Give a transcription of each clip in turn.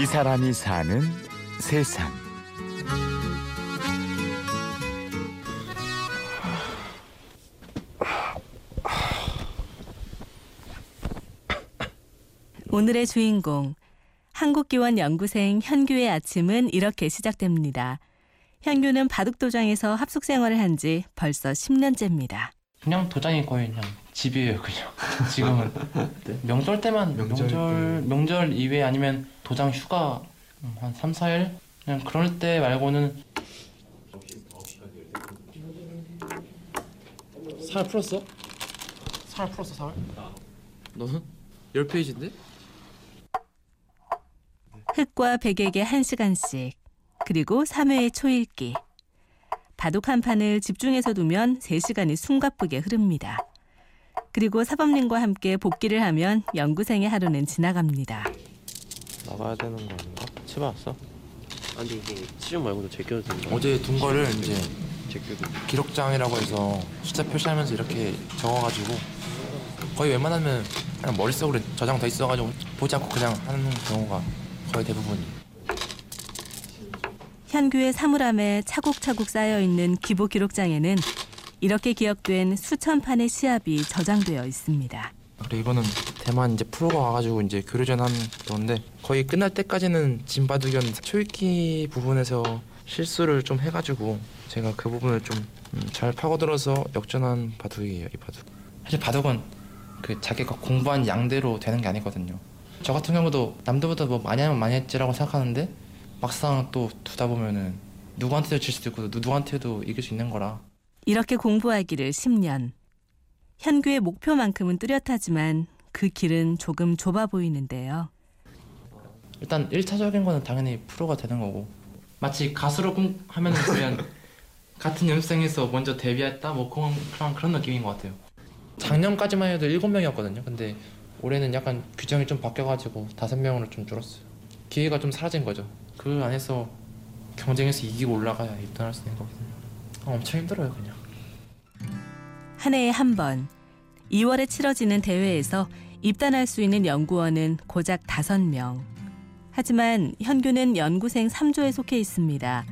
이 사람이 사는 세상. 오늘의 주인공 한국기원 연구생 현규의 아침은 이렇게 시작됩니다. 현규는 바둑도장에서 합숙 생활을 한 지 벌써 10년째입니다. 그냥 도장이 거의 그냥 집이에요 그냥 지금은 명절 때만 명절 명절 명절, 이외 아니면 도장 휴가 음, 한 3, 4일 그냥 그럴 때 말고는 살 풀었어? 살 풀었어 살? 너는? 10페이지인데? 흙과 백에게 1시간씩 그리고 3회의 초읽기 바둑 한 판을 집중해서 두면 3시간이 숨가쁘게 흐릅니다. 그리고 사범님과 함께 복기를 하면 연구생의 하루는 지나갑니다. 나가야 되는 거 아닌가? 집에 왔어? 아니 이게 시험 말고도 제껴도 된다 어제 둔 거를 이제 제껴도 기록장이라고 해서 숫자 표시하면서 이렇게 적어가지고 거의 웬만하면 그냥 머릿속으로 저장 돼 있어가지고 보지 않고 그냥 하는 경우가 거의 대부분이 현규의 사물함에 차곡차곡 쌓여있는 기보 기록장에는 이렇게 기억된 수천 판의 시합이 저장되어 있습니다. 그리고 이거는 대만 이제 프로가 와가지고 이제 교류전 하는 건데 거의 끝날 때까지는 진바둑연 초읽기 부분에서 실수를 좀 해가지고 제가 그 부분을 좀 잘 파고들어서 역전한 바둑이에요 이 바둑. 사실 바둑은 그 자기가 공부한 양대로 되는 게 아니거든요. 저 같은 경우도 남들보다 뭐 많이 하면 많이 했지라고 생각하는데 막상 또 두다 보면은 누구한테도 질 수도 있고 누구한테도 이길 수 있는 거라 이렇게 공부하기를 10년. 현규의 목표만큼은 뚜렷하지만 그 길은 조금 좁아 보이는데요. 일단 1차적인 거는 당연히 프로가 되는 거고 마치 가수로 꿈 하면은 그냥 같은 연습생에서 먼저 데뷔했다 뭐 그런 그런, 그런 느낌인 것 같아요. 작년까지만 해도 7명이었거든요. 근데 올해는 약간 규정이 좀 바뀌어가지고 5명으로 좀 줄었어요. 기회가 좀 사라진 거죠. 그 안에서 경쟁에서 이기고 올라가야 입단할 수 있는 거거든요. 아, 엄청 힘들어요 그냥. 한 해에 한 번, 2월에 치러지는 대회에서 입단할 수 있는 연구원은 고작 5명. 하지만 현규는 연구생 3조에 속해 있습니다.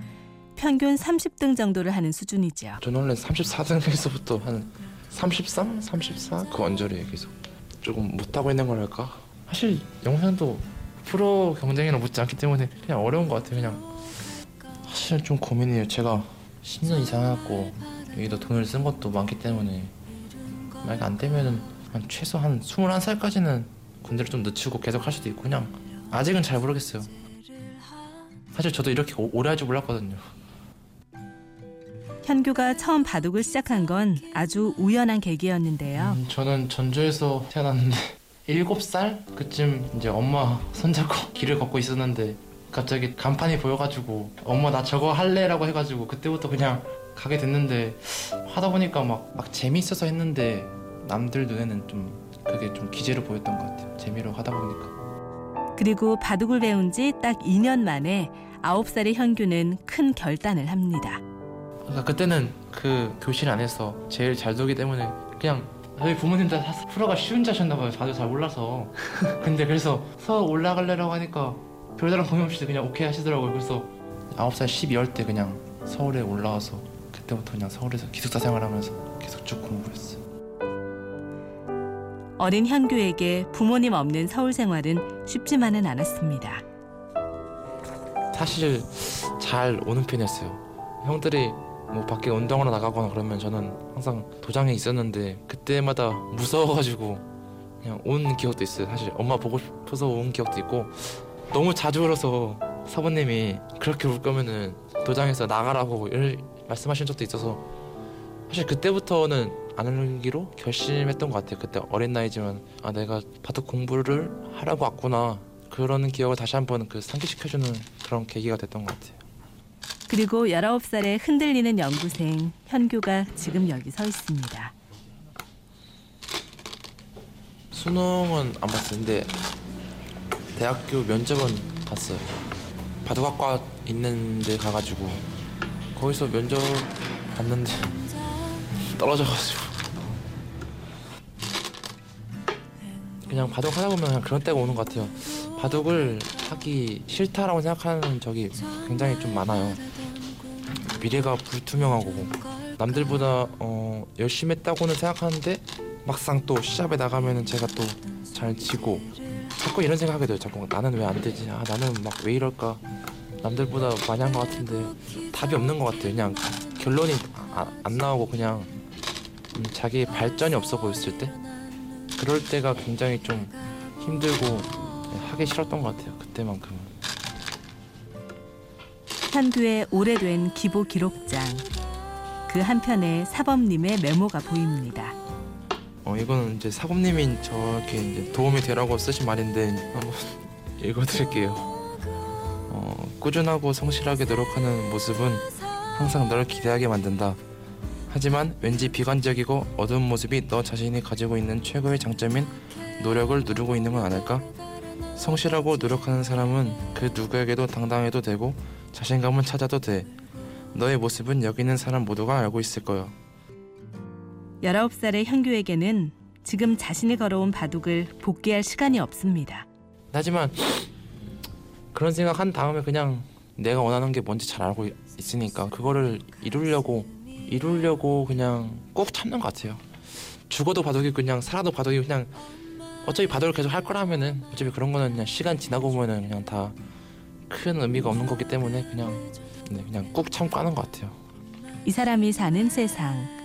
평균 30등 정도를 하는 수준이죠. 저는 원래 34등에서부터 한 33, 34 그 언저리에 계속 조금 못하고 있는 거랄까. 사실 영상도 프로 경쟁이랑 못지 않기 때문에 그냥 어려운 것 같아요 그냥 사실 좀 고민이에요 제가 10년 이상 해갖고 여기다 돈을 쓴 것도 많기 때문에 만약 안 되면은 한 최소 한 21살까지는 군대를 좀 늦추고 계속 할 수도 있고 그냥 아직은 잘 모르겠어요. 사실 저도 이렇게 오- 오래 할 줄 몰랐거든요. 현규가 처음 바둑을 시작한 건 아주 우연한 계기였는데요. 음, 저는 전주에서 태어났는데 7살? 그쯤 이제 엄마 손잡고 길을 걷고 있었는데 갑자기 간판이 보여가지고 엄마 나 저거 할래라고 해가지고 그때부터 그냥 가게 됐는데 하다 보니까 막, 막 재미있어서 했는데 남들 눈에는 좀 그게 좀 기재로 보였던 것 같아요 재미로 하다 보니까 그리고 바둑을 배운 지 딱 2년 만에 9살의 현규는 큰 결단을 합니다. 그러니까 그때는 그 교실 안에서 제일 잘 놀기 때문에 그냥 저희 부모님들 다 프로가 쉬운 자셨나 봐요. 다들 잘 몰라서. 근데 그래서 서울 올라갈래라고 하니까 별다른 고민 없이 그냥 오케이 하시더라고요. 그래서 9살 12월 때 그냥 서울에 올라와서 그때부터 그냥 서울에서 기숙사 생활하면서 계속 쭉 공부했어요. 어린 현규에게 부모님 없는 서울 생활은 쉽지만은 않았습니다. 사실 잘 오는 편이었어요. 형들이 뭐 밖에 운동하러 나가거나 그러면 저는 항상 도장에 있었는데 그때마다 무서워가지고 그냥 온 기억도 있어요. 사실 엄마 보고 싶어서 온 기억도 있고 너무 자주 울어서 사부님이 그렇게 울 거면은 도장에서 나가라고 말씀하신 적도 있어서 사실 그때부터는 안 울기로 결심했던 것 같아요. 그때 어린 나이지만 아 내가 바둑 공부를 하라고 왔구나 그러는 기억을 다시 한번 그 상기시켜주는 그런 계기가 됐던 것 같아요. 그리고 19살의 흔들리는 연구생 현규가 지금 여기 서 있습니다. 수능은 안 봤었는데 대학교 면접은 봤어요. 바둑학과 있는 데 가가지고 거기서 면접 봤는데 떨어져가지고 그냥 바둑 하다 보면 그냥 그런 때가 오는 것 같아요. 바둑을 하기 싫다라고 생각하는 적이 굉장히 좀 많아요. 미래가 불투명하고 남들보다 어, 열심히 했다고는 생각하는데 막상 또 시합에 나가면은 제가 또 잘 지고 자꾸 이런 생각하게 돼요. 자꾸 나는 왜 안 되지? 아 나는 막 왜 이럴까? 남들보다 많이 한 것 같은데 답이 없는 것 같아요. 그냥 결론이 아- 안 나오고 그냥 음, 자기 발전이 없어 보였을 때 그럴 때가 굉장히 좀 힘들고 하기 싫었던 것 같아요. 그때만큼은. 한두의 오래된 기보 기록장. 그 한편에 사범님의 메모가 보입니다. 어 이거는 이제 사범님이 저렇게 이제 도움이 되라고 쓰신 말인데 한번 읽어드릴게요. 어, 꾸준하고 성실하게 노력하는 모습은 항상 널 기대하게 만든다. 하지만 왠지 비관적이고 어두운 모습이 너 자신이 가지고 있는 최고의 장점인 노력을 누르고 있는 건 아닐까? 성실하고 노력하는 사람은 그 누구에게도 당당해도 되고 자신감을 찾아도 돼. 너의 모습은 여기 있는 사람 모두가 알고 있을 거야. 19살의 현규에게는 지금 자신이 걸어온 바둑을 복귀할 시간이 없습니다. 하지만 그런 생각 한 다음에 그냥 내가 원하는 게 뭔지 잘 알고 있으니까 그거를 이루려고 이루려고 그냥 꼭 참는 것 같아요. 죽어도 바둑이 그냥 살아도 바둑이 그냥 어차피 바둑을 계속 할 거라면은 어차피 그런 거는 그냥 시간 지나고 보면은 그냥 다 큰 의미가 없는 거기 때문에 그냥 네, 그냥 꾹 참고 하는 것 같아요. 이 사람이 사는 세상.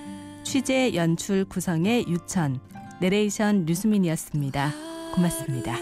취재 연출 구성의 유천, 내레이션 류수민이었습니다. 고맙습니다.